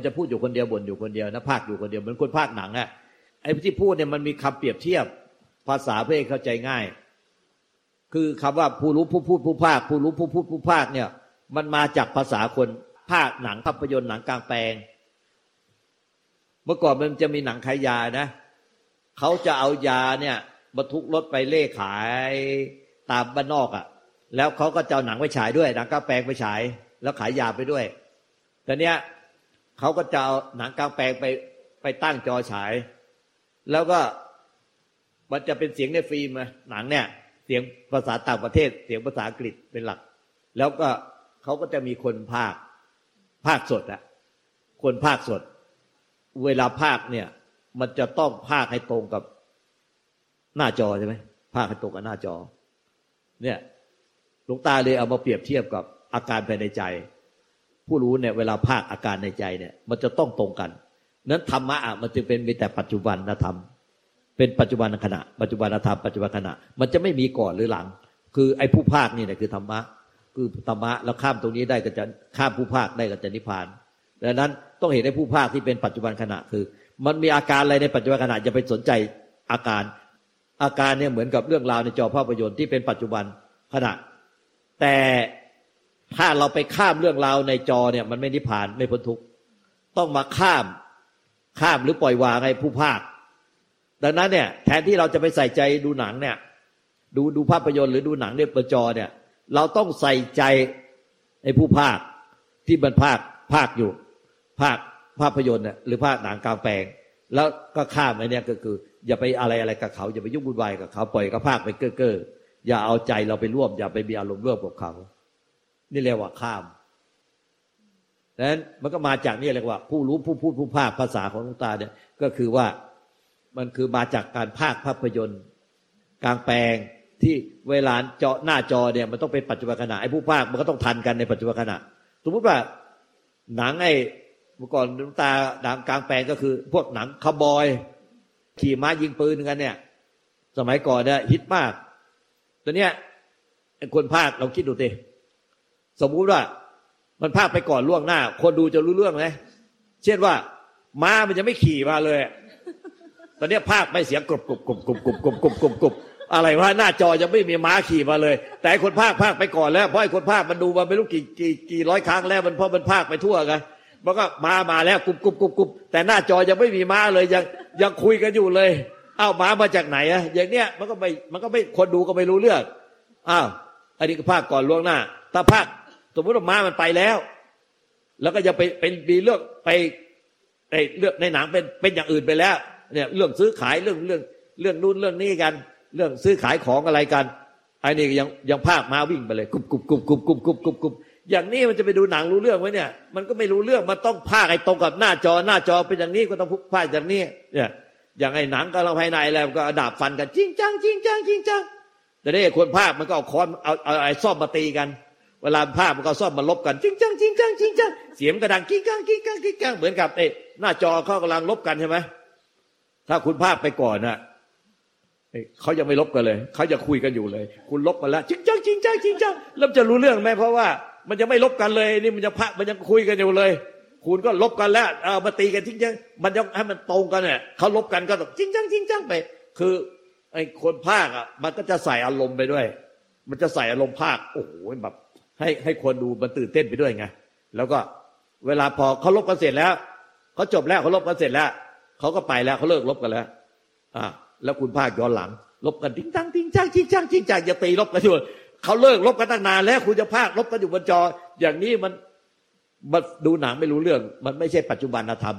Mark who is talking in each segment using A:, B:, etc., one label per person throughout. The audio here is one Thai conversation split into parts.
A: มันจะพูดอยู่คนเดียวบ่นอยู่คนเดียวนะภาคอยู่คนเดียวเหมือนคนภาคหนังอะไอ้ที่พูดเนี่ยมันมีคำเปรียบเทียบภาษาเพื่อให้เข้าใจง่าย คือคำว่าผู้รู้ผู้พูดผู้ภาค ผู้รู้ผู้พูดผู้ภาคเนี่ย มันมาจากภาษาคนภาคหนังภาพยนตร์หนังกลางแปลง เมื่อก่อนมันจะมีหนังขายยานะเขาจะเอายาเนี่ยบรรทุกรถไปเล่ขายตามบ้านนอกอะ่ะ แล้วเขาก็จะเอาหนังไปฉายด้วยหนังกลางแปลงไปฉาย แล้วขายยาไปด้วยแต่เนี้ย เขาก็จะเอาหนังกลางแปลงไปไปตั้งจอฉาย แล้วก็มันจะเป็นเสียงในฟิล์มหนังเนี่ย เสียงภาษาต่างประเทศ เสียงภาษาอังกฤษเป็นหลัก แล้วก็เขาก็จะมีคนภาคภาคสดอะคนภาคสด เวลาภาคเนี่ย มันจะต้องภาคให้ตรงกับหน้าจอใช่ไหมภาคให้ตรงกับหน้าจอ เนี่ยหลวงตาเลยเอามาเปรียบเทียบกับอาการภายในใจ ผู้รู้เนี่ยเวลาภาคอาการในใจเนี่ย มันจะต้องตรงกัน นั้นธรรมะมันจึงเป็นมีแต่ปัจจุบันธรรม เป็นปัจจุบันขณะ ปัจจุบันธรรมปัจจุบันขณะ มันจะไม่มีก่อนหรือหลัง คือไอ้ผู้ภาคนี่เนี่ยคือธรรมะ คือธรรมะแล้วข้ามตรงนี้ได้ก็จะข้ามผู้ภาคได้ก็จะนิพพานดังนั้นต้องเห็นในผู้ภาคที่เป็นปัจจุบันขณะคือ มันมีอาการอะไรในปัจจุบันขณะจะไปสนใจอาการ อาการเนี่ยเหมือนกับเรื่องราวในจอภาพยนตร์ที่เป็นปัจจุบันขณะ แต่ ถ้าเราไปข้ามเรื่องราวในจอเนี่ย มันไม่นิพพานไม่พ้นทุกข์ต้องมาข้าม ข้ามหรือปล่อยวางให้ผู้ภาค ดังนั้นเนี่ย แทนที่เราจะไปใส่ใจดูหนังเนี่ย ดูดูภาพยนตร์หรือดูหนังเนี่ยบนจอเนี่ย เราต้องใส่ใจในผู้ภาคที่มันภาคภาคอยู่ ภาคภาพยนตร์เนี่ยหรือภาคหนังกลางแปลง แล้วก็ข้ามไอ้นี่ก็คือ อย่าไปอะไรอะไรกับเขา อย่าไปยุ่งวุ่นวายกับเขาปล่อยกับภาคไปเก้อเก้ออย่าเอาใจเราไปร่วม อย่าไปมีอารมณ์ร่วมกับเขา นี่เรียกว่าข้ามดังนั้นมันก็มาจากนี่เรียกว่า ผู้รู้ผู้พูดผู้ภาคภาษาของหลวงตาเนี่ยก็คือว่ามันคือมาจากการภาคภาพยนตร์กลางแปลงที่เวลาเจาะหน้าจอเนี่ยมันต้องเป็นปัจจุบันขณะไอ้ผู้ภาคมันก็ต้องทันกันในปัจจุบันขณะ สมมติว่าหนังไอ้เมื่อก่อนหลวงตาดังกลางแปลงก็คือ พวกหนังคาบอย ขี่ม้ายิงปืนกันเนี่ย สมัยก่อนเนี่ยฮิตมากตอนเนี้ยคนภาคเราคิดดูสิ สมมุติว่า มันภาคไปก่อนล่วงหน้า คนดูจะรู้เรื่องไหมเช่นว่า ม้ามันจะไม่ขี่มาเลย ตอนนี้ภาคไปเสียงกรุบกรุบกรุบกรุบกรุบกรุบกรุบกรุบกรุบอะไรว่าหน้าจอจะไม่มีม้าขี่มาเลย แต่คนภาคภาคไปก่อนแล้วเพราะไอ้คนภาคมันดูมาไม่รู้กี่กี่กี่ร้อยครั้งแล้วมันเพราะมันภาคไปทั่วกันมันก็มามาแล้วกรุบกรุบกรุบกรุบแต่หน้าจอยังไม่มีม้าเลยยังยังคุยกันอยู่เลยอ้าวม้ามาจากไหนอะอย่างเนี้ยมันก็ไม่มันก็ไม่คนดูก็ไม่รู้เรื่องอ้าวอันนี้ก็ภาคก่อนล่วงหน้า ถ้าภาค สมมติว่าม้ามันไปแล้ว แล้วก็จะไปเป็นมีเรื่องไปไอ้เรื่องในหนังเป็นเป็นอย่างอื่นไปแล้ว เนี่ยเรื่องซื้อขายเรื่องเรื่องเรื่องนู่นเรื่องนี้กัน เรื่องซื้อขายของอะไรกันไอ้นี่ยังยังภาคมาวิ่งไปเลยกุบกุบกุบกุบกุบกุบกุบกุบอย่างนี้มันจะไปดูหนังรู้เรื่องไหมเนี่ย มันก็ไม่รู้เรื่องมันต้องภาคไอ้ตรงกับหน้าจอหน้าจอเป็นอย่างนี้ก็ต้องภาคอย่างนี้เนี่ย อย่างไอ้หนังกำลังภายในแล้วก็ดาบฟันกันจริงจังจริงจังจริงจังแต่นี่คนภาคมันก็เอาค้อนเอาเอาไอ้ซ่อมมาตีกัน เวลาภาพมันก็ซ่อมมาลบกันจริงจังจริงจังจริงจังเสียงกระดังกิ้งกังกิ้งกังกิ้งกังเหมือนกับเอ๊หน้าจอเขากำลังลบกันใช่ไหมถ้าคุณภาพไปก่อนน่ะเขายังไม่ลบกันเลยเขาจะคุยกันอยู่เลย คุณลบมาแล้วจริงจังจริงจังจริงจังแล้วจะรู้เรื่องไหมเพราะว่า มันยังไม่ลบกันเลย นี่มันจะพระมันยังคุยกันอยู่เลย คุณก็ลบกันแล้วเอามาตีกันจริงจังมันยังให้มันตรงกันเนี่ยเขาลบกันก็ต้องจริงจังจริงจังไป คือไอ้คนภาคอะ มันก็จะใส่อารมณ์ไปด้วย มันจะใส่อารมณ์ภาคโอ้โหแบบ ให้ให้คนดูมันตื่นเต้นไปด้วยไงแล้วก็เวลาพอเขาลบกันเสร็จแล้วเขาจบแล้วเขาลบกันเสร็จแล้วเขาก็ไปแล้วเขาเลิกลบกันแล้ว อ่า แล้วคุณภาคย้อนหลัง ลบกันทิ้งจังทิ้งจังทิ้งจังทิ้งจังอย่าตีลบกันอยู่เขาเลิกลบกันตั้งนานแล้ว คุณจะภาคลบกันอยู่บนจอ อย่างนี้มันมันดูหนังไม่รู้เรื่อง มันไม่ใช่ปัจจุบันธรรม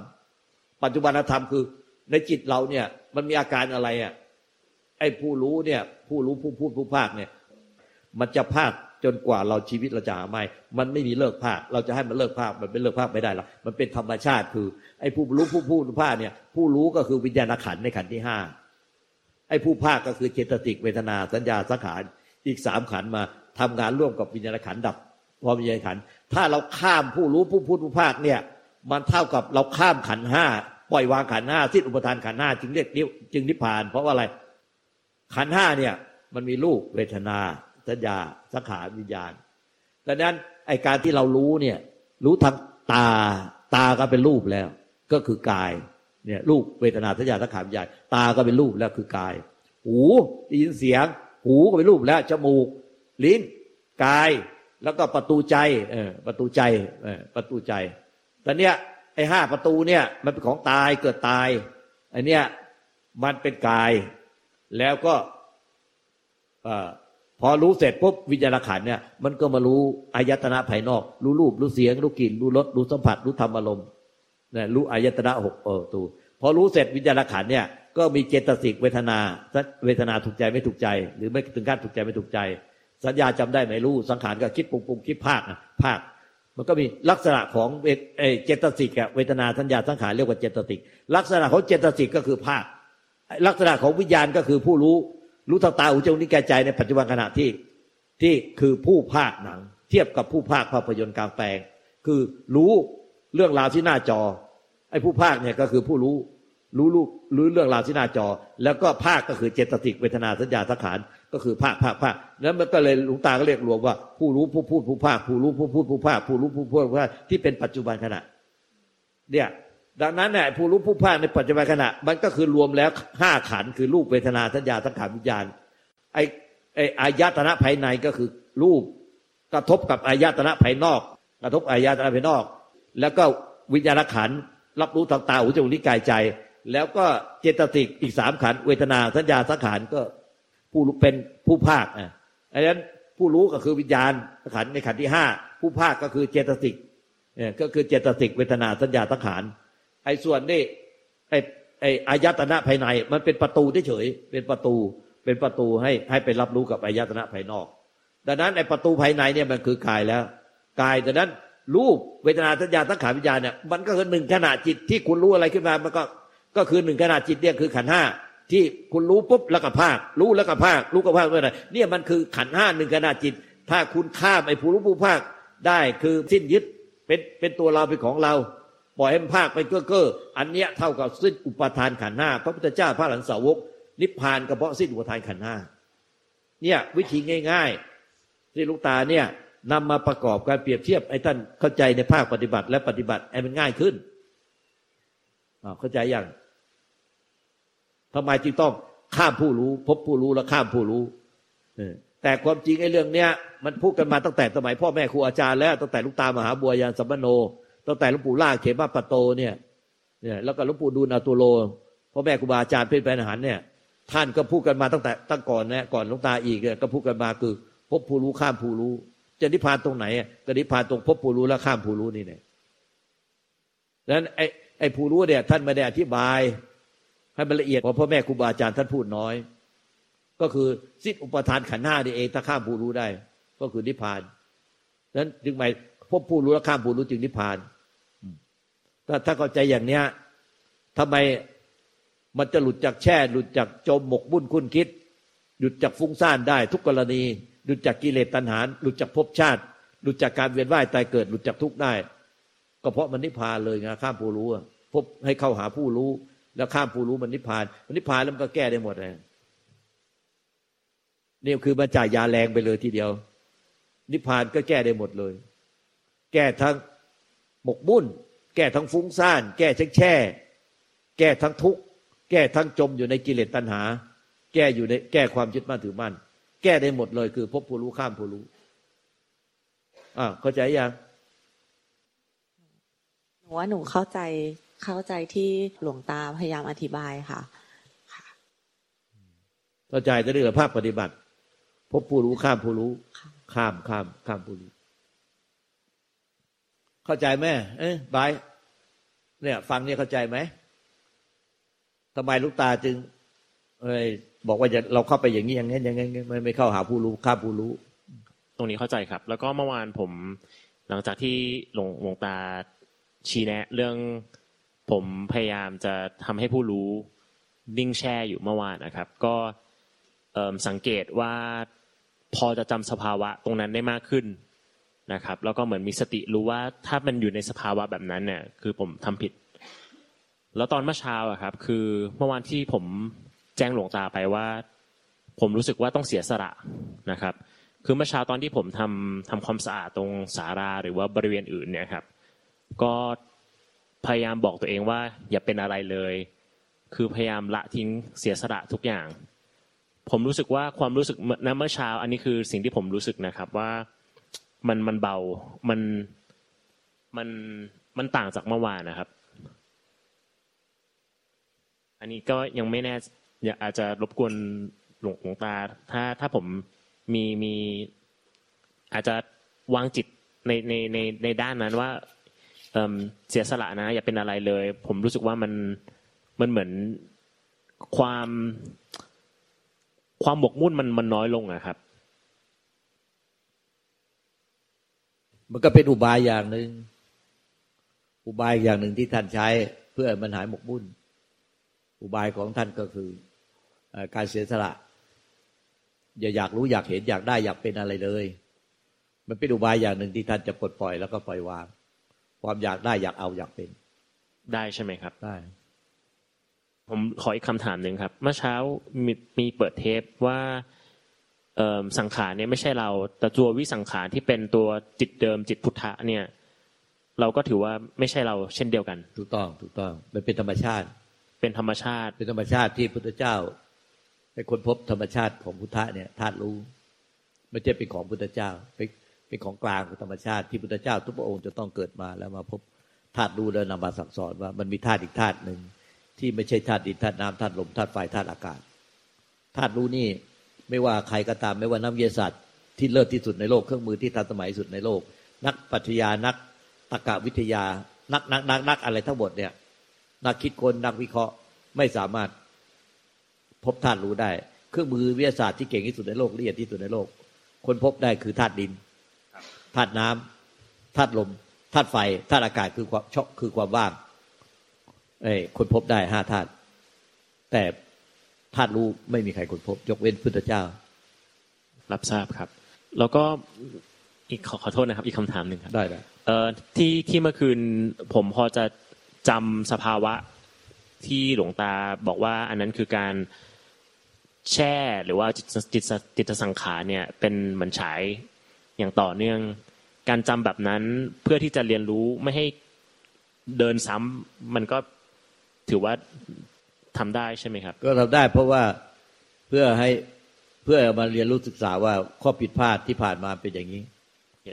A: ปัจจุบันธรรมคือ ในจิตเราเนี่ย มันมีอาการอะไรอะไอ้ผู้รู้เนี่ย ผู้รู้ผู้พูดผู้ภาคเนี่ย มันจะภาค จนกว่าเราชีวิตเราจะหาไม่ มันไม่มีเลิกภาค เราจะให้มันเลิกภาค มันเป็นเลิกภาคไม่ได้หรอก มันเป็นธรรมชาติคือ ไอ้ผู้รู้ผู้พูดผู้ภาคเนี่ย ผู้รู้ก็คือวิญญาณขันในขันที่ห้า ไอ้ผู้ภาคก็คือเจตสิกเวทนาสัญญาสังขารอีกสามขันมาทำงานร่วมกับวิญญาณขันดับพอวิญญาณขัน ถ้าเราข้ามผู้รู้ผู้พูดผู้ภาคเนี่ย มันเท่ากับเราข้ามขันห้าปล่อยวางขันห้าสิ้นอุปทานขันห้าจึงเรียกนิจึงนิพพาน เพราะว่าอะไรขันห้าเนี่ยมันมีรูปเวทนา สัญญาสังขารวิญญาณดังนั้นไอการที่เรารู้เนี่ย รู้ทางตาตาก็เป็นรูปแล้ว ก็คือกายเนี่ยรูปเวทนาสัญญาสังขารวิญญาณตาก็เป็นรูปแล้วคือกาย หูได้ยินเสียง หูก็เป็นรูปแล้วจมูก ลิ้นกาย แล้วก็ประตูใจเออประตูใจเออประตูใจแต่เนี้ยไอ้ห้าประตูเนี่ยมันเป็นของตายเกิดตายไอ้เนี้ยมันเป็นกาย แล้วก็อ พอรู้เสร็จปุ๊บวิญญาณขันเนี่ยมันก็มารู้อายตนะภายนอก รู้รูปรู้เสียง รู้กลิ่น รู้รสรู้สัมผัส รู้ธรรมอารมณ์เนี่ยรู้อายตนะหกเออตูพอรู้เสร็จวิญญาณขันเนี่ยก็มีเจตสิกเวทนาเวทนาถูกใจไม่ถูกใจ หรือไม่ถึงขั้นถูกใจไม่ถูกใจ สัญญาจำได้ไม่รู้สังขารก็คิดปรุงปรุงคิดภาคภาคมันก็มีลักษณะของเจตสิกเวทนาสัญญาสังขารเรียกว่าเจตสิกลักษณะของเจตสิกก็คือภาคลักษณะของวิญญาณก็คือผู้รู้ รู้ทาตาหูจมูกนิ้วกายใจในปัจจุบันขณะที่ที่คือผู้ภาคหนัง เทียบกับผู้ภาคภาพยนตร์กลางแปลง คือรู้เรื่องราวที่หน้าจอ ไอ้ผู้ภาคเนี่ยก็คือผู้รู้รู้รู้รู้เรื่องราวที่หน้าจอ แล้วก็ภาคก็คือเจตสิกเวทนาสัญญาสังขารก็คือภาคภาคภาคแล้วมันก็เลยหลวงตาก็เรียกรวมว่า ผู้รู้ผู้พูดผู้ภาคผู้รู้ผู้พูดผู้ภาคผู้รู้ผู้พูดผู้ภาคที่เป็นปัจจุบันขณะเนี่ย ดังนั้นเนี่ยผู้รู้ผู้ภาคในปัจจุบันขณะ มันก็คือรวมแล้วห้าขันคือรูปเวทนาสัญญาสังขารวิญญาณไอไออายตนะภายในก็คือรูปกระทบกับอายตนะภายนอก กระทบอายตนะภายนอก แล้วก็วิญญาณขันรับรู้ทางตาหูจมูกลิ้นกายใจ แล้วก็เจตสิกอีกสามขันเวทนาสัญญาสังขารก็ผู้เป็นผู้ภาคอะอันนั้นผู้รู้ก็คือวิญญาณขันในขันที่ห้าผู้ภาคก็คือเจตสิกเนี่ยก็คือเจตสิกเวทนาสัญญาสังขาร ไอ้ส่วนนี่ไอ้ไอ้อายตนะภายใน มันเป็นประตูเฉยเป็นประตูเป็นประตูให้ให้ไปรับรู้กับอายตนะภายนอก ดังนั้นไอ้ประตูภายในเนี่ยมันคือกายแล้วกายดังนั้นรูปเวทนาสัญญาสังขารวิญญาณเนี่ยมันก็คือหนึ่งขณะจิตที่คุณรู้อะไรขึ้นมามันก็ก็คือหนึ่งขณะจิตเนี่ยคือขันห้าที่คุณรู้ปุ๊บแล้วก็ภาค รู้แล้วก็ภาค รู้ก็ภาคเมื่อไหร่เนี่ยมันคือขันห้าหนึ่งขณะจิต ถ้าคุณข้ามไอ้ผู้รู้ผู้ภาคได้คือสิ้นยึดเป็นเป็นตัวเราเป็นของเรา ล่อยให้มันภาคไปเก้อเก้ออันเนี้ยเท่ากับสิ้นอุปทานขันห้าพระพุทธเจ้าพระหลังสาวก นิพพานก็เพราะสิ้นอุปทานขันห้าเนี่ยวิธีง่าย ๆ ที่ลูกตาเนี่ยนำมาประกอบการเปรียบเทียบไอ้ท่านเข้าใจในภาคปฏิบัติและปฏิบัติไอ้มันง่ายขึ้นเข้าใจยังทำไมจึงต้องข้ามผู้รู้ พบผู้รู้แล้วข้ามผู้รู้แต่ความจริงไอ้เรื่องเนี้ยมันพูดกันมาตั้งแต่สมัยพ่อแม่ครูอาจารย์แล้วตั้งแต่ลูกตามหาบัวยานสัมปโน ตั้งแต่หลวงปู่ล่าเขมาปโตเนี่ยเนี่ยแล้วก็หลวงปู่ดูลอาตุโลพ่อแม่ครูบาอาจารย์เป็นแปนหันเนี่ย ท่านก็พูดกันมาตั้งแต่ตั้งก่อนนะก่อนหลวงตาอีกก็พูดกันมาคือพบผู้รู้ข้ามผู้รู้ จะนิพพานตรงไหนก็นิพพานตรงพบผู้รู้แล้วข้ามผู้รู้นี่เนี่ยดังนั้นไอ้ไอ้ผู้รู้เนี่ย ท่านไม่ได้อธิบาย ให้มันละเอียดเพราะพ่อแม่ครูบาอาจารย์ท่านพูดน้อย ก็คือสิ้นอุปทานขันห้านี่เองถ้าข้ามผู้รู้ได้ ก็คือนิพพานนั้นจึงหมายพบผู้รู้แล้วข้ามผู้รู้จึงนิพพาน ถ้าเข้าใจอย่างเนี้ยทำไมมันจะหลุดจากแช่ หลุดจากจมหมกบุ่นคุณคิด หลุดจากฟุ้งซ่านได้ ทุกกรณี หลุดจากกิเลสตัณหา หลุดจากภพชาติ หลุดจากการเวียนว่ายตายเกิด หลุดจากทุกข์ได้ ก็เพราะมันนิพพานเลยไงข้ามผู้รู้พบให้เข้าหาผู้รู้ แล้วข้ามผู้รู้มันนิพพาน มันนิพพานแล้วมันก็แก้ได้หมดเลยนี่คือมันจ่ายยาแรงไปเลยทีเดียว นิพพานก็แก้ได้หมดเลย แก้ทั้งหมกบุ่น แก้ทั้งฟุ้งซ่าน แก้ทั้งแช่ แก้ทั้งทุกข์แก้ทั้งจมอยู่ในกิเลสตัณหา แก้อยู่ในแก้ความยึดมั่นถือมั่น แก้ได้หมดเลยคือพบผู้รู้ข้ามผู้รู้อ่าเข้าใจยัง
B: หนูว่าหนูเข้าใจเข้าใจที่หลวงตาพยายามอธิบายค่ะ
A: เข้าใจจะเรื่องภาพปฏิบัติ พบผู้รู้ข้ามผู้รู้ ข้ามข้ามข้ามผู้รู้ เข้าใจไหมเอ้ยบายเนี่ย ฟังเนี่ยเข้าใจไหมทำไมลูกตาจึง เอ้ยบอกว่าจะเราเข้าไปอย่างนี้อย่างนี้อย่างนี้ไม่ไม่เข้าหาผู้รู้ข้าผู้รู้
C: ตรงนี้เข้าใจครับ แล้วก็เมื่อวานผม หลังจากที่หลวงวงตาชี้แนะ เรื่องผมพยายามจะทำให้ผู้รู้นิ่งแช่อยู่เมื่อวานนะครับ ก็สังเกตว่าพอจะจำสภาวะตรงนั้นได้มากขึ้น นะครับ แล้วก็เหมือนมีสติรู้ว่าถ้ามันอยู่ในสภาวะแบบนั้นเนี่ยคือผมทำผิด แล้วตอนเมื่อเช้าอะครับ คือเมื่อวานที่ผมแจ้งหลวงตาไปว่า ผมรู้สึกว่าต้องเสียสละนะครับ คือเมื่อเช้าตอนที่ผมทำทำความสะอาดตรงสาราหรือว่าบริเวณอื่นเนี่ยครับ ก็พยายามบอกตัวเองว่า อย่าเป็นอะไรเลย คือพยายามละทิ้งเสียสละทุกอย่าง ผมรู้สึกว่าความรู้สึกณเมื่อเช้า อันนี้คือสิ่งที่ผมรู้สึกนะครับว่า มันมันเบา มันมันมันต่างจากเมื่อวานนะครับ อันนี้ก็ยังไม่แน่อยากอาจจะรบกวนหลวงงตา ถ้าถ้าผมมีมีอาจจะวางจิตในในในในด้านนั้นว่าเเสียสละนะ อย่าเป็นอะไรเลย ผมรู้สึกว่ามันมันเหมือนความความหมกมุ่นมันมันน้อยลงอะครับ
A: มันก็เป็นอุบายอย่างหนึ่งอุบายอย่างหนึ่งที่ท่านใช้เพื่อมันหายหมกมุ่นอุบายของท่านก็คือการเสียสละ อย่าอยากรู้อยากเห็นอยากได้อยากเป็นอะไรเลย มันเป็นอุบายอย่างหนึ่งที่ท่านจะปลดปล่อยแล้วก็ปล่อยวาง ความอยากได้อยากเอาอยากเป็น
C: ได้ใช่ไหมครับ
A: ได้
C: ผมขออีกคำถามหนึ่งครับ เมื่อเช้ามีมีเปิดเทปว่า สังขารเนี่ยไม่ใช่เรา แต่ตัววิสังขารที่เป็นตัวจิตเดิมจิตพุทธะเนี่ย เราก็ถือว่าไม่ใช่เราเช่นเดียวกัน
A: ถูกต้องถูกต้องมันเป็นธรรมชาติ
C: เป็นธรรมชาติ
A: เป็นธรรมชาติที่พุทธเจ้าเป็นคนพบธรรมชาติของพุทธะเนี่ยธาตุรู้ไม่ใช่เป็นของพุทธเจ้าเป็นเป็นของกลางของธรรมชาติที่พุทธเจ้า ทุกพระองค์จะต้องเกิดมาแล้วมาพบธาตุรู้แล้วนำมาสั่งสอนว่า มันมีธาตุอีกธาตุหนึ่งที่ไม่ใช่ธาตุดินธาตุน้ำธาตุลมธาตุไฟธาตุอากาศธาตุรู้นี่ ไม่ว่าใครก็ตามไม่ว่านักวิทยาศาสตร์ที่เลิศที่สุดในโลกเครื่องมือที่ทันสมัยสุดในโลก นักปรัชญานักตรรกวิทยา นักนักนักนักอะไรทั้งหมดเนี่ย นักคิดคนนักวิเคราะห์ไม่สามารถพบธาตุรู้ได้ เครื่องมือวิทยาศาสตร์ที่เก่งที่สุดในโลกละเอียดที่สุดในโลก คนพบได้คือธาตุดินธาตุน้ำธาตุลมธาตุไฟธาตุอากาศคือความช็อกคือความว่างเอ้คนพบได้ห้าธาตุแต่ ธาตุรู้ไม่มีใครคนพบ ยกเว้นพุทธเจ้า
C: รับทราบครับ แล้วก็อีกขอขอโทษนะครับ อีกคำถามหนึ่งครับ
A: ได้ได้
C: เอ่อที่ที่เมื่อคืนผมพอจะจำสภาวะที่หลวงตาบอกว่า อันนั้นคือการแช่หรือว่าจิตจิตจิตสังขารเนี่ย เป็นเหมือนฉายอย่างต่อเนื่อง การจำแบบนั้นเพื่อที่จะเรียนรู้ไม่ให้เดินซ้ำมันก็ถือว่า ทำได้ใช่ไหมครับ
A: ก็ทำได้เพราะว่าเพื่อให้เพื่อมาเรียนรู้ศึกษาว่าข้อผิดพลาดที่ผ่านมาเป็นอย่างนี้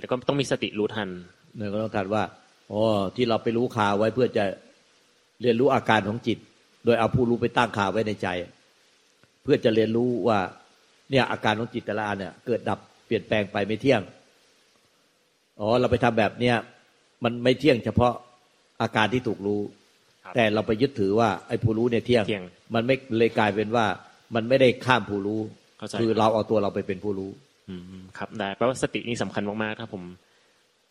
C: แล้วก็ต้องมีสติรู้ทัน
A: เนี่ยก็ต้องทันว่าอ๋อที่เราไปรู้ข่าวไว้เพื่อจะเรียนรู้อาการของจิต โดยเอาผู้รู้ไปตั้งข่าวไว้ในใจ เพื่อจะเรียนรู้ว่า เนี่ยอาการของจิตแต่ละอันเนี่ย เกิดดับเปลี่ยนแปลงไปไม่เที่ยงอ๋อเราไปทำแบบเนี้ยมันไม่เที่ยงเฉพาะอาการที่ถูกรู้ แต่เราไปยึดถือว่าไอ้ผู้รู้เนี่ยเที่ยง มันไม่เลยกลายเป็นว่า มันไม่ได้ข้ามผู้รู้คือเราเอาตัวเราไปเป็นผู้รู้
C: อืมครับได้แปลว่าสตินี่สำคัญมากๆถ้าผม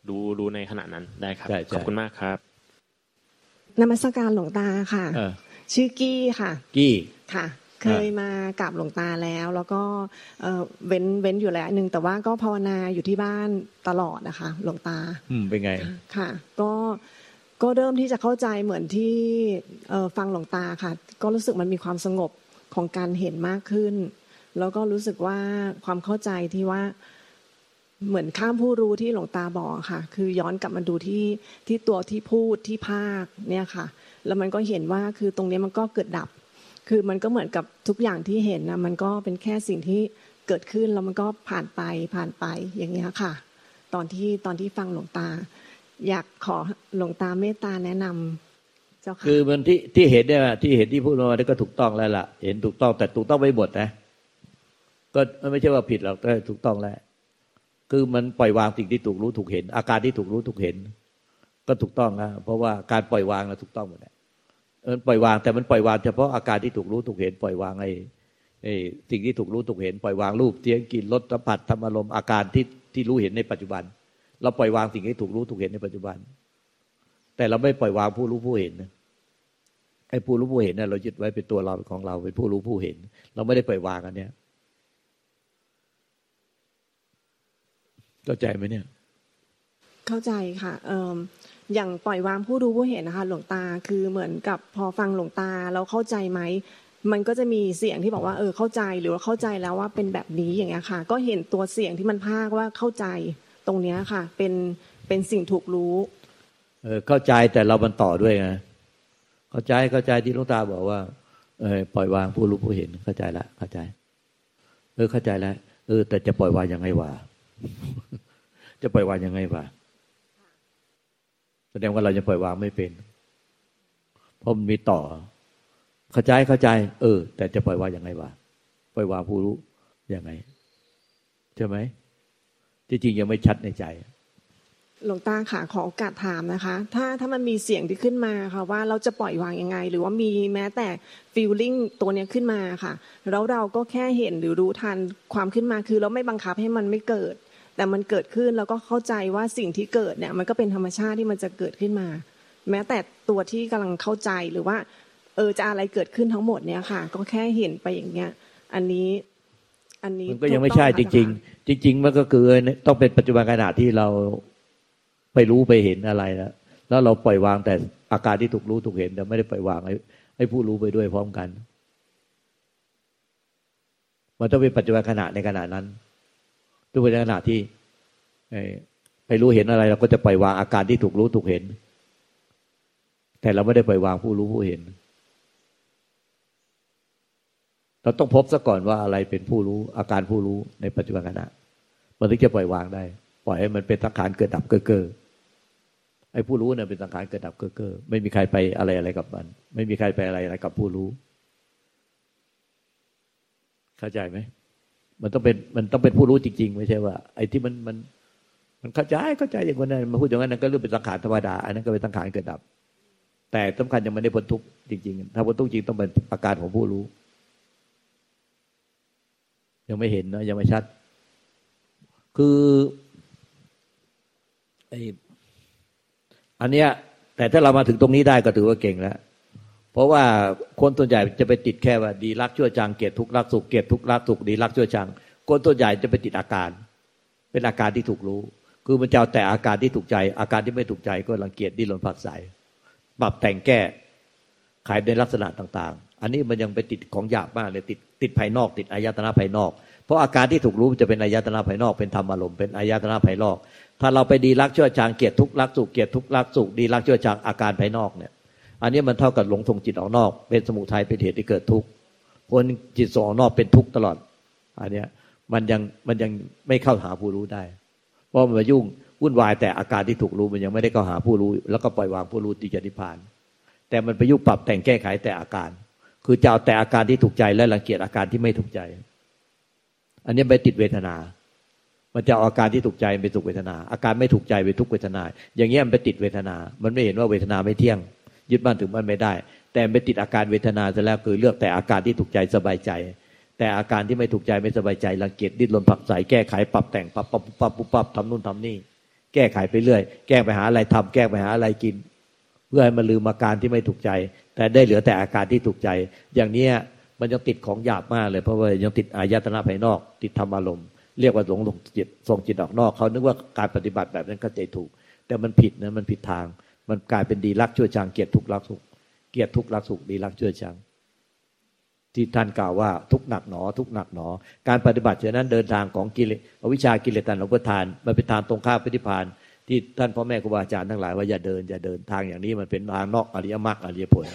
C: รู้รู้ในขณะนั้นได้ครับขอบคุณมากครับ
D: นมัสการหลวงตาค่ะชื่อกี้ค่ะ
A: กี้
D: ค่ะ เคยมากับหลวงตาแล้ว แล้วก็เว้นเว้นอยู่แล้วหนึ่งแต่ว่าก็ภาวนาอยู่ที่บ้านตลอดนะคะ หลวงตา
A: อืมเป็นไง
D: ค่ะ ก็ ก็เริ่มที่จะเข้าใจเหมือนที่ฟังหลวงตาค่ะ ก็รู้สึกมันมีความสงบของการเห็นมากขึ้น แล้วก็รู้สึกว่าความเข้าใจที่ว่าเหมือนข้ามผู้รู้ที่หลวงตาบอกค่ะ คือย้อนกลับมาดูที่ที่ตัวที่พูดที่ภาคเนี่ยค่ะ แล้วมันก็เห็นว่าคือตรงนี้มันก็เกิดดับ คือมันก็เหมือนกับทุกอย่างที่เห็นนะมันก็เป็นแค่สิ่งที่เกิดขึ้นแล้วมันก็ผ่านไปผ่านไปอย่างเงี้ยค่ะ ตอนที่ตอนที่ฟังหลวงตา อยากขอหลวงตาเมตตาแนะนำเจ้าค่ะ
A: คือมันที่ที่เห็นเนี่ยที่เห็นที่พูดมาได้ก็ถูกต้องแล้วล่ะ เห็นถูกต้องแต่ถูกต้องไม่หมดนะ ก็ไม่ใช่ว่าผิดหรอกแต่ถูกต้องแล้วคือมันปล่อยวางสิ่งที่ถูกรู้ถูกเห็น อาการที่ถูกรู้ถูกเห็น ก็ถูกต้องนะเพราะว่าการปล่อยวางนะถูกต้องหมดแหละมันปล่อยวางแต่มันปล่อยวางเฉพาะอาการที่ถูกรู้ถูกเห็น ปล่อยวางไอ้ไอ้สิ่งที่ถูกรู้ถูกเห็น ปล่อยวางรูปเสียงกลิ่นรสสัมผัสธรรมอารมณ์อาการที่ที่รู้เห็นในปัจจุบัน เราปล่อยวางสิ่งที่ถูกรู้ถูกเห็นในปัจจุบัน แต่เราไม่ปล่อยวางผู้รู้ผู้เห็นนะไอ้ผู้รู้ผู้เห็นเนี่ยเรายึดไว้เป็นตัวเราของเราเป็นผู้รู้ผู้เห็น เราไม่ได้ปล่อยวางอันเนี้ยเข้าใจไหมเนี่ย
D: เข้าใจค่ะ เอออย่างปล่อยวางผู้รู้ผู้เห็นนะคะ หลวงตาคือเหมือนกับพอฟังหลวงตาเราเข้าใจไหมมันก็จะมีเสียงที่บอกว่าเออเข้าใจหรือว่าเข้าใจแล้วว่าเป็นแบบนี้อย่างเงี้ยค่ะ ก็เห็นตัวเสียงที่มันพากว่าเข้าใจ ตรงนี้ค่ะ เป็นเป็นสิ่งถูกรู้
A: ออเข้าใจแต่เรามันต่อด้วยไงเข้าใจเข้าใจที่หลวงตาบอกว่า เออปล่อยวางผู้รู้ผู้เห็นเข้าใจละเข้าใจ เออเข้าใจแล้วเออ แต่จะปล่อยวางยังไงวะจะปล่อยวางยังไงวะแสดงว่าเราจะปล่อยวางไม่เป็นเพราะมันมีต่อ เข้าใจเข้าใจ เออ แต่จะปล่อยวางยังไงวะปล่อยวางผู้รู้ยังไงใช่ไหม จริงๆยังไม่ชัดในใจ
D: หลวงตาค่ะขอโอกาสถามนะคะ ถ้าถ้ามันมีเสียงที่ขึ้นมาค่ะ ว่าเราจะปล่อยวางยังไง หรือว่ามีแม้แต่ฟีลลิ่งตัวเนี้ยขึ้นมาค่ะ แล้วเราก็แค่เห็นหรือรู้ทันความขึ้นมาคือเราไม่บังคับให้มันไม่เกิด แต่มันเกิดขึ้นแล้วก็เข้าใจว่าสิ่งที่เกิดเนี่ย มันก็เป็นธรรมชาติที่มันจะเกิดขึ้นมา แม้แต่ตัวที่กำลังเข้าใจหรือว่า เออจะอะไรเกิดขึ้นทั้งหมดเนี่ยค่ะ ก็แค่เห็นไปอย่างเงี้ย อันนี้ อันนี้
A: มันก็ยังไม่ใช่จ
D: ถูกต้
A: ริ
D: อง
A: ๆ จริง ๆ มันก็คือต้องเป็นปัจจุบันขณะที่เราไปรู้ไปเห็นอะไรแล้วแล้วเราปล่อยวางแต่อาการที่ถูกรู้ถูกเห็นแต่ไม่ได้ปล่อยวางให้ให้ผู้รู้ไปด้วยพร้อมกัน มันต้องเป็นปัจจุบันขณะในขณะนั้นทุกปัจจุบันขณะที่ไปรู้เห็นอะไร เราก็จะปล่อยวางอาการที่ถูกรู้ถูกเห็น แต่เราไม่ได้ปล่อยวางผู้รู้ผู้เห็น เราต้องพบซะก่อนว่าอะไรเป็นผู้รู้อาการผู้รู้ในปัจจุบันขณะมันถึงจะปล่อยวางได้ ปล่อยให้มันเป็นสังขารเกิดดับเก้อเก้อไอ้ผู้รู้เนี่ยเป็นสังขารเกิดดับเก้อเก้อไม่มีใครไปอะไรอะไรกับมัน ไม่มีใครไปอะไรอะไรกับผู้รู้ เข้าใจไหมมันต้องเป็นมันต้องเป็นผู้รู้จริง ๆ ไม่ใช่ว่า ไอ้ที่มันมัน มันเข้าใจเข้าใจอย่างนั้นมาพูดอย่างนั้นก็เรื่องเป็นสังขารธรรมดาอันนั้นก็เป็นสังขารเกิดดับ แต่สำคัญยังไม่ได้พ้นทุกข์จริง ๆ ถ้าพ้นทุกข์จริงต้องเป็นอาการของผู้รู้ ยังไม่เห็นนะยังไม่ชัด คือไออันเนี้ย แต่ถ้าเรามาถึงตรงนี้ได้ก็ถือว่าเก่งแล้ว เพราะว่าคนส่วนใหญ่จะไปติดแค่ว่า ดีรักชั่วจังเกลียดทุกรักสุขเกลียดทุกรักสุขดีรักชั่วจังคนส่วนใหญ่จะไปติดอาการ เป็นอาการที่ถูกรู้ คือมันจะเอาแต่อาการที่ถูกใจ อาการที่ไม่ถูกใจก็รังเกียจดิ้นรนผักใสปรับแต่งแก้ขายในลักษณะต่าง ๆ อันนี้มันยังไปติดของหยาบมากเลยติด ติดภายนอก ติดอายตนะภายนอก เพราะอาการที่ถูกรู้จะเป็นอายตนะภายนอก เป็นธรรมอารมณ์เป็นอายตนะภายนอก ถ้าเราไปดีรักชั่วจางเกียรติทุกรักสุขเกียรติทุกรักสุขดีรักชั่วจางอาการภายนอกเนี่ย อันนี้มันเท่ากับหลงทงจิตออกนอก เป็นสมุทัยเป็นเหตุที่เกิดทุกข์คนจิตส่งออกนอกเป็นทุกข์ตลอด อันเนี้ยมันยังมันยังไม่เข้าหาผู้รู้ได้ เพราะมันมายุ่งวุ่นวายแต่อาการที่ถูกรู้มันยังไม่ได้เข้าหาผู้รู้ แล้วก็ปล่อยวางผู้รู้ที่จะนิพพาน แต่มันไปยุ่งปรับแต่งแก้ไขแต่อาการ คือจะเอาแต่อาการที่ถูกใจและรังเกียจอาการที่ไม่ถูกใจ อันนี้ไปติดเวทนา มันจะเอาอาการที่ถูกใจเป็นสุขเวทนา อาการไม่ถูกใจเป็นทุกเวทนา อย่างเงี้ยมันไปติดเวทนา มันไม่เห็นว่าเวทนาไม่เที่ยง ยึดมั่นถึงมันไม่ได้ แต่ไปติดอาการเวทนาซะแล้วคือเลือกแต่อาการที่ถูกใจสบายใจ แต่อาการที่ไม่ถูกใจไม่สบายใจรังเกียจดิ้นรนผักใสแก้ไขปรับแต่งปรับปรับปรับปรับทำนู่นทำนี่แก้ไขไปเรื่อย แก้ไปหาอะไรทำแก้ไปหาอะไรกิน เพื่อให้มันลืมอาการที่ไม่ถูกใจ แต่ได้เหลือแต่อาการที่ถูกใจ อย่างเนี้ยมันยังติดของหยาบมากเลยเพราะว่ายังติดอายตนะภายนอก ติดธรรมอารมณ์เรียกว่าหลงหลงจิตส่งจิตออกนอกเขานึกว่าการปฏิบัติแบบนั้นเข้าใจถูก แต่มันผิดนะมันผิดทาง มันกลายเป็นดีรักชั่วชังเกียรติทุกรักสุขเกียรติทุกรักสุขดีรักชั่วชังที่ท่านกล่าวว่าทุกหนักหนอ ทุกหนักหนอ การปฏิบัติเช่นนั้นเดินทางของกิเลสวิชากิเลสตันหลงประทานมันเป็นทางตรงข้ามปฏิพาน ที่ท่านพ่อแม่ครูบาอาจารย์ทั้งหลายว่าอย่าเดินอย่าเดินทางอย่างนี้มันเป็นทางนอกอริยมรรคอริยผล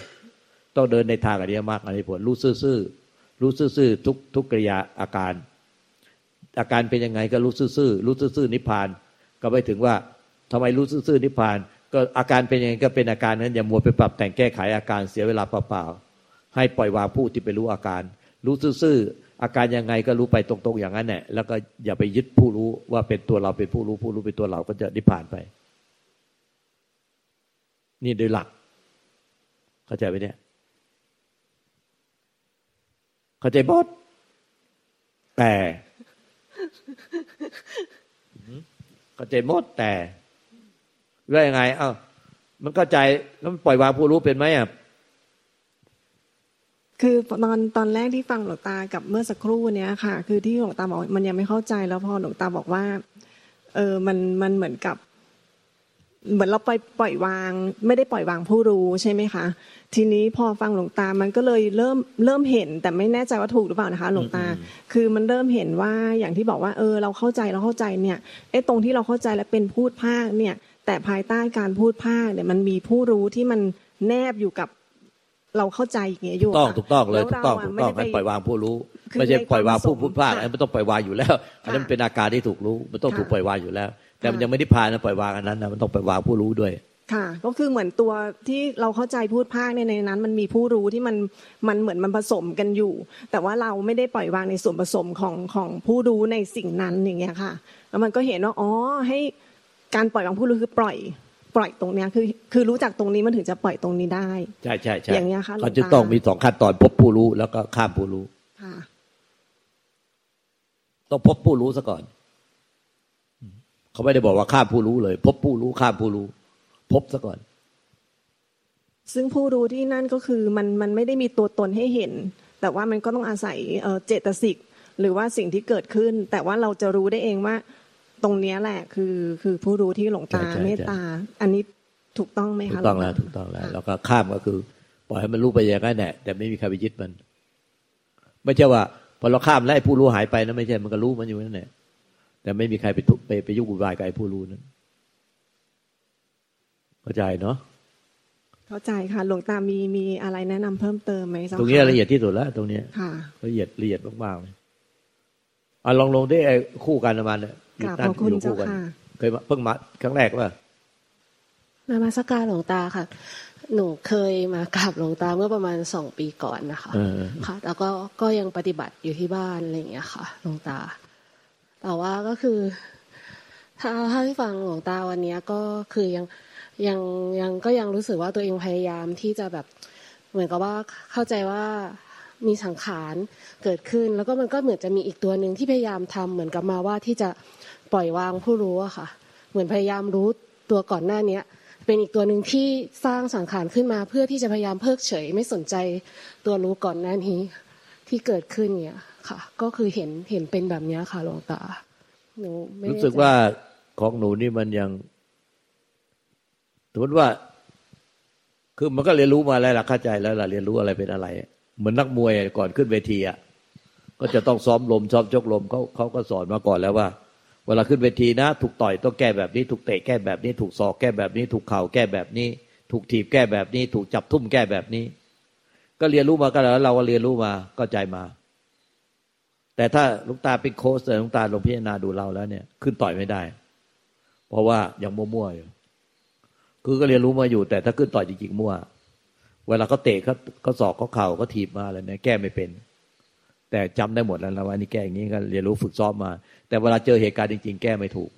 A: ต้องเดินในทางอริยมรรคอริยผล รู้ซื่อรู้ซื่อทุกทุกกิริยาอาการ อาการเป็นยังไงก็รู้ซื่อรู้ซื่อนิพพาน ก็ไปถึงว่าทำไมรู้ซื่อนิพพาน ก็อาการเป็นยังไงก็เป็นอาการนั้นอย่ามัวไปปรับแต่งแก้ไขอาการเสียเวลาเปล่าๆให้ปล่อยวางผู้ที่ไปรู้อาการ รู้ซื่อ อาการยังไงก็รู้ไปตรงๆอย่างนั้นแหละแล้วก็อย่าไปยึดผู้รู้ว่าเป็นตัวเราเป็นผู้รู้ผู้รู้เป็นตัวเราก็จะนิพพานไป นี่โดยหลัก เข้าใจไหมเนี่ย เข้าใจบดแต่เข้าใจหมดแต่ว่ายังไง เอ้ามันเข้าใจแล้วมันปล่อยวางผู้รู้เป็นไหมอะ
D: คือตอนตอนแรกที่ฟังหลวงตากับเมื่อสักครู่เนี้ยค่ะ คือที่หลวงตาบอกมันยังไม่เข้าใจแล้วพอหลวงตาบอกว่า เออมันมันเหมือนกับ เหมือนเราปล่อยปล่อยวาง ไม่ได้ปล่อยวางผู้รู้ใช่ไหมคะ ทีนี้พอฟังหลวงตามันก็เลยเริ่มเริ่มเห็น แต่ไม่แน่ใจว่าถูกหรือเปล่านะคะ หลวงตา คือมันเริ่มเห็นว่าอย่างที่บอกว่า เออ เราเข้าใจเราเข้าใจเนี่ยไอ้ตรงที่เราเข้าใจและเป็นพูดภาคเนี่ย แต่ภายใต้การพูดภาคเนี่ยมันมีผู้รู้ที่มันแนบอยู่กับ เราเข้าใจอย่างเงี้ยอยู่
A: ต้อง
D: ค่ะ
A: ถูกต้องเลย
D: แว
A: ถูกต้อง
D: ราะ
A: ถูกต้อง
D: ไม่
A: ให้
D: ได้
A: ปล่อยวางผู้รู้
D: คือ
A: ไม่ใช่
D: ใน
A: ปล่อยวางผู้
D: ความ
A: พูดพลาด
D: ค่ะ
A: อันนั้นมันต้องปล่อยวางอยู่แล้วอันนั้นเป็นอาการที่ถูกรู้มันต้อง
D: ค่ะ
A: ถูกปล่อยวางอยู่แล้ว แต่มัน
D: ค่ะ
A: ยังไม่ได้พานนะปล่อยวางอันนั้นนะมันต้องปล่อยวางผู้รู้ด้วย
D: ค่ะก็คือเหมือนตัวที่เราเข้าใจพูดภาคในในนั้น มันมีผู้รู้ที่มันมันเหมือนมันผสมกันอยู่ แต่ว่าเราไม่ได้ปล่อยวางในส่วนผสมของของผู้รู้ในสิ่งนั้นอย่างเงี้ยค่ะ แล้วมันก็เห็นว่าอ๋อให้การปล่อยวางผู้รู้คือปล่อย ปล่อยตรงเนี้ยคือคือรู้จักตรงนี้มันถึงจะปล่อยตรงนี้ได้
A: ใช่ใช่ใช่
D: อย่างเงี้ยค่ะหลวง
A: เขาจะ
D: ตา
A: ต้องมีสองขั้นตอนพบผู้รู้แล้วก็ข้ามผู้รู้
D: ค่ะ
A: ต้องพบผู้รู้ซะก่อน เขาไม่ได้บอกว่าข้ามผู้รู้เลย พบผู้รู้ข้ามผู้รู้ พบซะก่อน
D: ซึ่งผู้รู้ที่นั่นก็คือมันมันไม่ได้มีตัวตนให้เห็น แต่ว่ามันก็ต้องอาศัยเอ่อเจตสิกหรือว่าสิ่งที่เกิดขึ้น แต่ว่าเราจะรู้ได้เองว่า ตรงเนี้ยแหละคือ คือผู้รู้ที่หลงตา
A: ใช่ใช่
D: เมตตา อันนี้ถูกต้องไหม
A: ถู
D: คะ
A: กต้องแล้ว
D: ห
A: ถูกต้องแล้วแล้วก็ข้ามก็คือ ปล่อยให้มันรู้ไปอย่างนั้นแหละแต่ไม่มีใครไปยึดมัน ไม่ใช่ว่าพอเราข้ามแล้วไอ้ผู้รู้หายไปนะไม่ใช่มันก็รู้มันอยู่นั่นแหละแต่ไม่มีใครไปทุไปไปยุ่งวุ่นวายกับไอ้ผู้รู้นั้นเข้าใจเนาะ
D: เข้าใจค่ะ หลวงตามีมีอะไรแนะนำเพิ่มเติมไหมเจ้า
A: ตรงเนี้ย
D: ค่ะ
A: ละเอียดที่สุดแล้วตรงเนี้ย
D: ค่ะ
A: ละเอียดละเอียดมากๆเลยอะลองลงได้ไอ้คู่กันประมาณเนี่ย
D: กราบขอบคุณ
A: อยู่
D: เจ้า
A: กั
D: ค่ะ
A: เคยมาเพิ่งมาครั้งแรกป่ะ
E: นมัสการหลวงตาค่ะ หนูเคยมากราบหลวงตาเมื่อประมาณสองปีก่อนนะคะ
A: เออ
E: ค่ะ แล้วก็ก็ยังปฏิบัติอยู่ที่บ้านอะไรอย่างเงี้ยค่ะหลวงตา แต่ว่าก็คือ ถ้าถ้าที่ฟังหลวงตาวันเนี้ยก็คือยังยังยังก็ยังรู้สึกว่าตัวเองพยายามที่จะแบบเหมือนกับว่าเข้าใจว่ามีสังขารเกิดขึ้น แล้วก็มันก็เหมือนจะมีอีกตัวหนึ่งที่พยายามทำเหมือนกับมาว่าที่จะ ปล่อยวางผู้รู้อะค่ะ เหมือนพยายามรู้ตัวก่อนหน้าเนี้ย เป็นอีกตัวหนึ่งที่สร้างสังขารขึ้นมา เพื่อที่จะพยายามเพิกเฉย ไม่สนใจตัวรู้ก่อนหน้านี้ที่เกิดขึ้นเนี่ยค่ะ ก็คือเห็นเห็นเป็นแบบนี้ค่ะหลวงตาหนู
A: รู้สึกว่าของหนูนี่มันยังสมมติว่า คือมันก็เรียนรู้มาแล้วล่ะเข้าใจแล้วล่ะเรียนรู้อะไรเป็นอะไร เหมือนนักมวยก่อนขึ้นเวทีอะก็จะต้องซ้อมลมซ้อมชกลมเขาเขาก็สอนมาก่อนแล้วว่า เวลาขึ้นเวทีนะ ถูกต่อยต้องแก้แบบนี้ ถูกเตะแก้แบบนี้ ถูกศอกแก้แบบนี้ ถูกเข่าแก้แบบนี้ ถูกถีบแก้แบบนี้ ถูกจับทุ่มแก้แบบนี้ ก็เรียนรู้มาก็แล้วเราก็เรียนรู้มาเข้าใจมา แต่ถ้าลุงตาเป็นโค้ชแต่ลุงตาลงพิจารณาดูเราแล้วเนี่ย ขึ้นต่อยไม่ได้ เพราะว่ายังมั่วๆอยู่คือก็เรียนรู้มาอยู่ แต่ถ้าขึ้นต่อยจริงๆมั่ว เวลาเขาเตะเขาเขาสอกเขาเข่าเขาถีบมาอะไรเนี่ยแก้ไม่เป็น แต่จำได้หมดแล้วนะว่านี่แก้อย่างนี้ก็เรียนรู้ฝึกซ้อมมา แต่เวลาเจอเหตุการณ์จริง ๆ แก้ไม่ถูก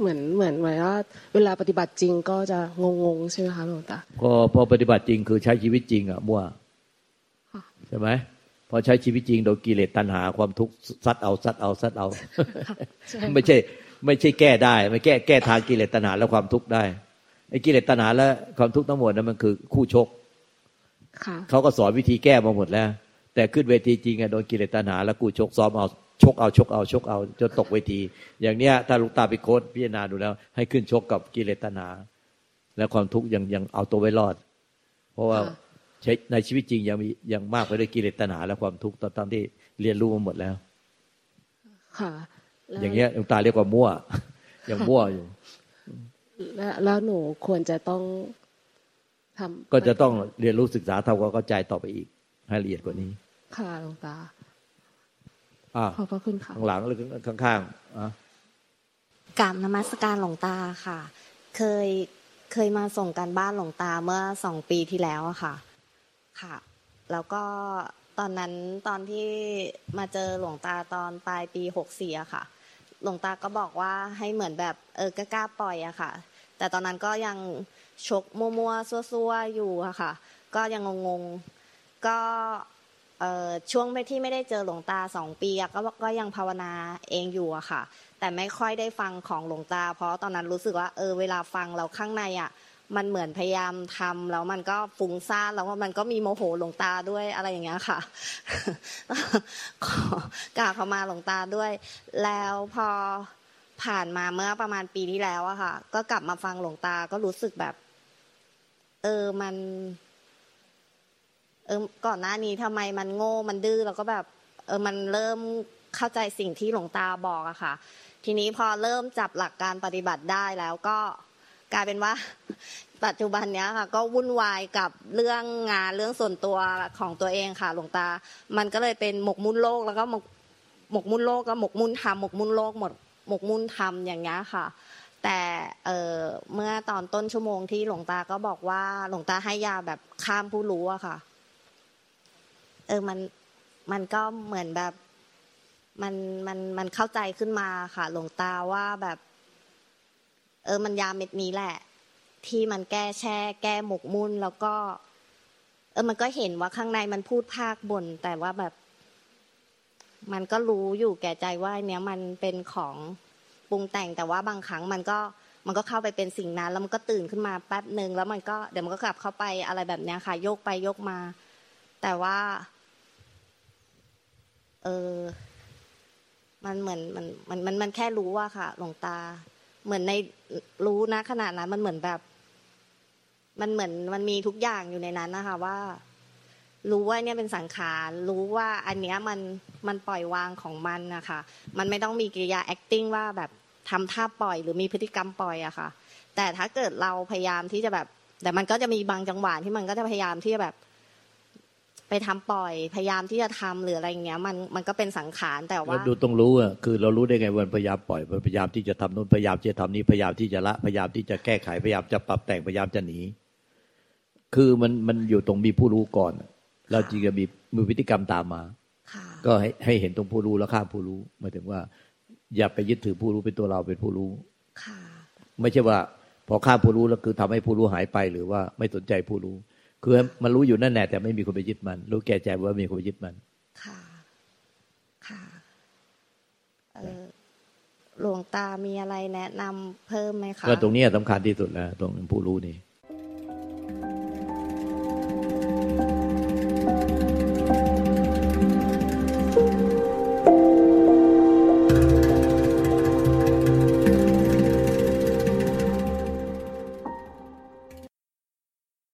E: เหมือนเหมือนหมายว่า เวลาปฏิบัติจริงก็จะงงๆใช่ไหมคะหลวงตา
A: ก็พอปฏิบัติจริงคือใช้ชีวิตจริงอะมั่ว
E: ค่ะ
A: ใช่ไหมพอใช้ชีวิตจริงโดยกิเลสตัณหาความทุกข์ซัดเอาซัดเอาซัดเอา
E: ใช่
A: ไม่ใช่ ไม่ใช่แก้ได้ ไม่แก้แก้ทางกิเลสตัณหาและความทุกข์ได้ไอ้กิเลสตัณหาและความทุกข์ทั้งหมดนั้นมันคือคู่ชก
E: ค่ะ
A: เขาก็สอนวิธีแก้มาหมดแล้ว แต่ขึ้นเวทีจริงอะโดนกิเลสตัณหาแล้วกูชกซ้อมเอา ชกเอาชกเอาชกเอาจนตกเวที อย่างเนี้ยถ้าลูกตาไปโค้ดพิจารณาดูแล้ว ให้ขึ้นชกกับกิเลสตัณหาและความทุกข์ยังยังเอาตัวไว้รอด เพราะว่า
E: ค่ะ
A: ใช้ในชีวิตจริงยังมียังมากไปด้วยกิเลสตัณหาและความทุกข์ตอนตอนที่เรียนรู้มาหมดแล้ว
E: ค่ะแล้ว
A: อย่างเงี้ยลูกตาเรียกว่ามั่วยังมั่วอยู่
E: แล้วแล้วหนูควรจะต้องทำ
A: ก็จะต้องเรียนรู้ศึกษาทำความเข้าใจต่อไปอีกให้ละเอียดกว่านี้
E: ค่ะหลวงตา
A: อ่า
E: ขอบพระคุณค่ะ
A: ข้างหลังหรือข้างๆอะ
B: กราบนมัสการหลวงตาค่ะ เคยเคยมาส่งการบ้านหลวงตาเมื่อสองปีที่แล้วอะค่ะ ค่ะ แล้วก็ตอนนั้นตอนที่มาเจอหลวงตาตอนปลายปีหกสี่อะค่ะ หลวงตาก็บอกว่าให้เหมือนแบบเออกล้าๆปล่อยอะค่ะ แต่ตอนนั้นก็ยังชกมัวๆซัวๆอยู่อะค่ะ ก็ยังงงๆก็เอ่อ ช่วงที่ไม่ได้เจอหลวงตาสองปีก็ก็ยังภาวนาเองอยู่อะค่ะ แต่ไม่ค่อยได้ฟังของหลวงตา เพราะตอนนั้นรู้สึกว่าเออเวลาฟังเราข้างในอะมันเหมือนพยายามทำแล้วมันก็ฟุ้งซ่านแล้วมันก็มีโมโหหลวงตาด้วยอะไรอย่างเงี้ยค่ะขอกราบเข้ามาหลวงตาด้วย แล้วพอผ่านมาเมื่อประมาณปีที่แล้วอะค่ะ ก็กลับมาฟังหลวงตาก็รู้สึกแบบ เออมัน เออก่อนหน้านี้ทำไมมันโง่มันดื้อแล้วก็แบบเออมันเริ่มเข้าใจสิ่งที่หลวงตาบอกอะค่ะ ทีนี้พอเริ่มจับหลักการปฏิบัติได้แล้วก็กลายเป็นว่าปัจจุบันเนี้ยค่ะ ก็วุ่นวายกับเรื่องงานเรื่องส่วนตัวของตัวเองค่ะ หลวงตา มันก็เลยเป็นหมกมุ่นโลกแล้วก็หมกหมกมุ่นโลกแล้วหมกมุ่นทำหมกมุ่นโลกหมดหมกมุ่นทำอย่างเงี้ยค่ะ แต่เออเมื่อตอนต้นชั่วโมงที่หลวงตาก็บอกว่าหลวงตาให้ยาแบบข้ามผู้รู้อะค่ะ เออมันมันก็เหมือนแบบมันมันมันเข้าใจขึ้นมาค่ะ หลวงตาว่าแบบ เออมันยาเม็ดนี้แหละ ที่มันแก้แช่ แก้หมกมุ่นแล้วก็ เออมันก็เห็นว่าข้างในมันพูดภาคบน แต่ว่าแบบ มันก็รู้อยู่แก่ใจว่าอันเนี้ยมันเป็นของปรุงแต่งแต่ว่าบางครั้งมันก็มันก็เข้าไปเป็นสิ่งนั้น แล้วมันก็ตื่นขึ้นมาแป๊บหนึ่งแล้วมันก็เดี๋ยวมันก็กลับเข้าไปอะไรแบบเนี้ยค่ะ โยกไปโยกมา แต่ว่า ออ มันเหมือนมันมันมันมันแค่รู้ว่าค่ะ หลวงตา เหมือนในรู้นะขนาดนั้นมันเหมือนแบบ มันเหมือนมันมีทุกอย่างอยู่ในนั้นนะคะ ว่า รู้ว่าเนี่ยเป็นสังขารรู้ว่าอันเนี้ยมันมันปล่อยวางของมันนะคะมันไม่ต้องมีกิริยา acting ว่าแบบทำท่าปล่อยหรือมีพฤติกรรมปล่อยอะค่ะ แต่ถ้าเกิดเราพยายามที่จะแบบ แต่มันก็จะมีบางจังหวะที่มันก็จะพยายามที่จะแบบ ไปทำปล่อยพยายามที่จะทำหรืออะไรอย่างเงี้ย มันมันก็เป็นสังขารแต่ว่า
A: เราดูต้องรู้อะคือเรารู้ได้ไงวันพยายามปล่อยพยายามที่จะทำนู้นพยายามที่จะทำนี้พยายามที่จะละพยายามที่จะแก้ไขพยายามจะปรับแต่งพยายามจะหนีคือมันมันอยู่ตรงมีผู้รู้ก่อนเราจึงจะมีมือพฤติกรรมตามมา
B: ค่ะ
A: ก็ให้ให้เห็นตรงผู้รู้แล้วข้ามผู้รู้หมายถึงว่า อย่าไปยึดถือผู้รู้เป็นตัวเราเป็นผู้รู้
B: ค่ะ
A: ไม่ใช่ว่า พอข้ามผู้รู้แล้วคือทำให้ผู้รู้หายไปหรือว่าไม่สนใจผู้รู้ คือมันรู้อยู่นั่นแหละแต่ไม่มีคนไปยึดมัน รู้แก่ใจว่ามีคนไปยึดมัน
B: ค่ะ ค่ะเออหลวงตามีอะไรแนะนำเพิ่มไหมคะ
A: ก็ตรงเนี้ยสำคัญที่สุดแล้วตรงผู้รู้นี่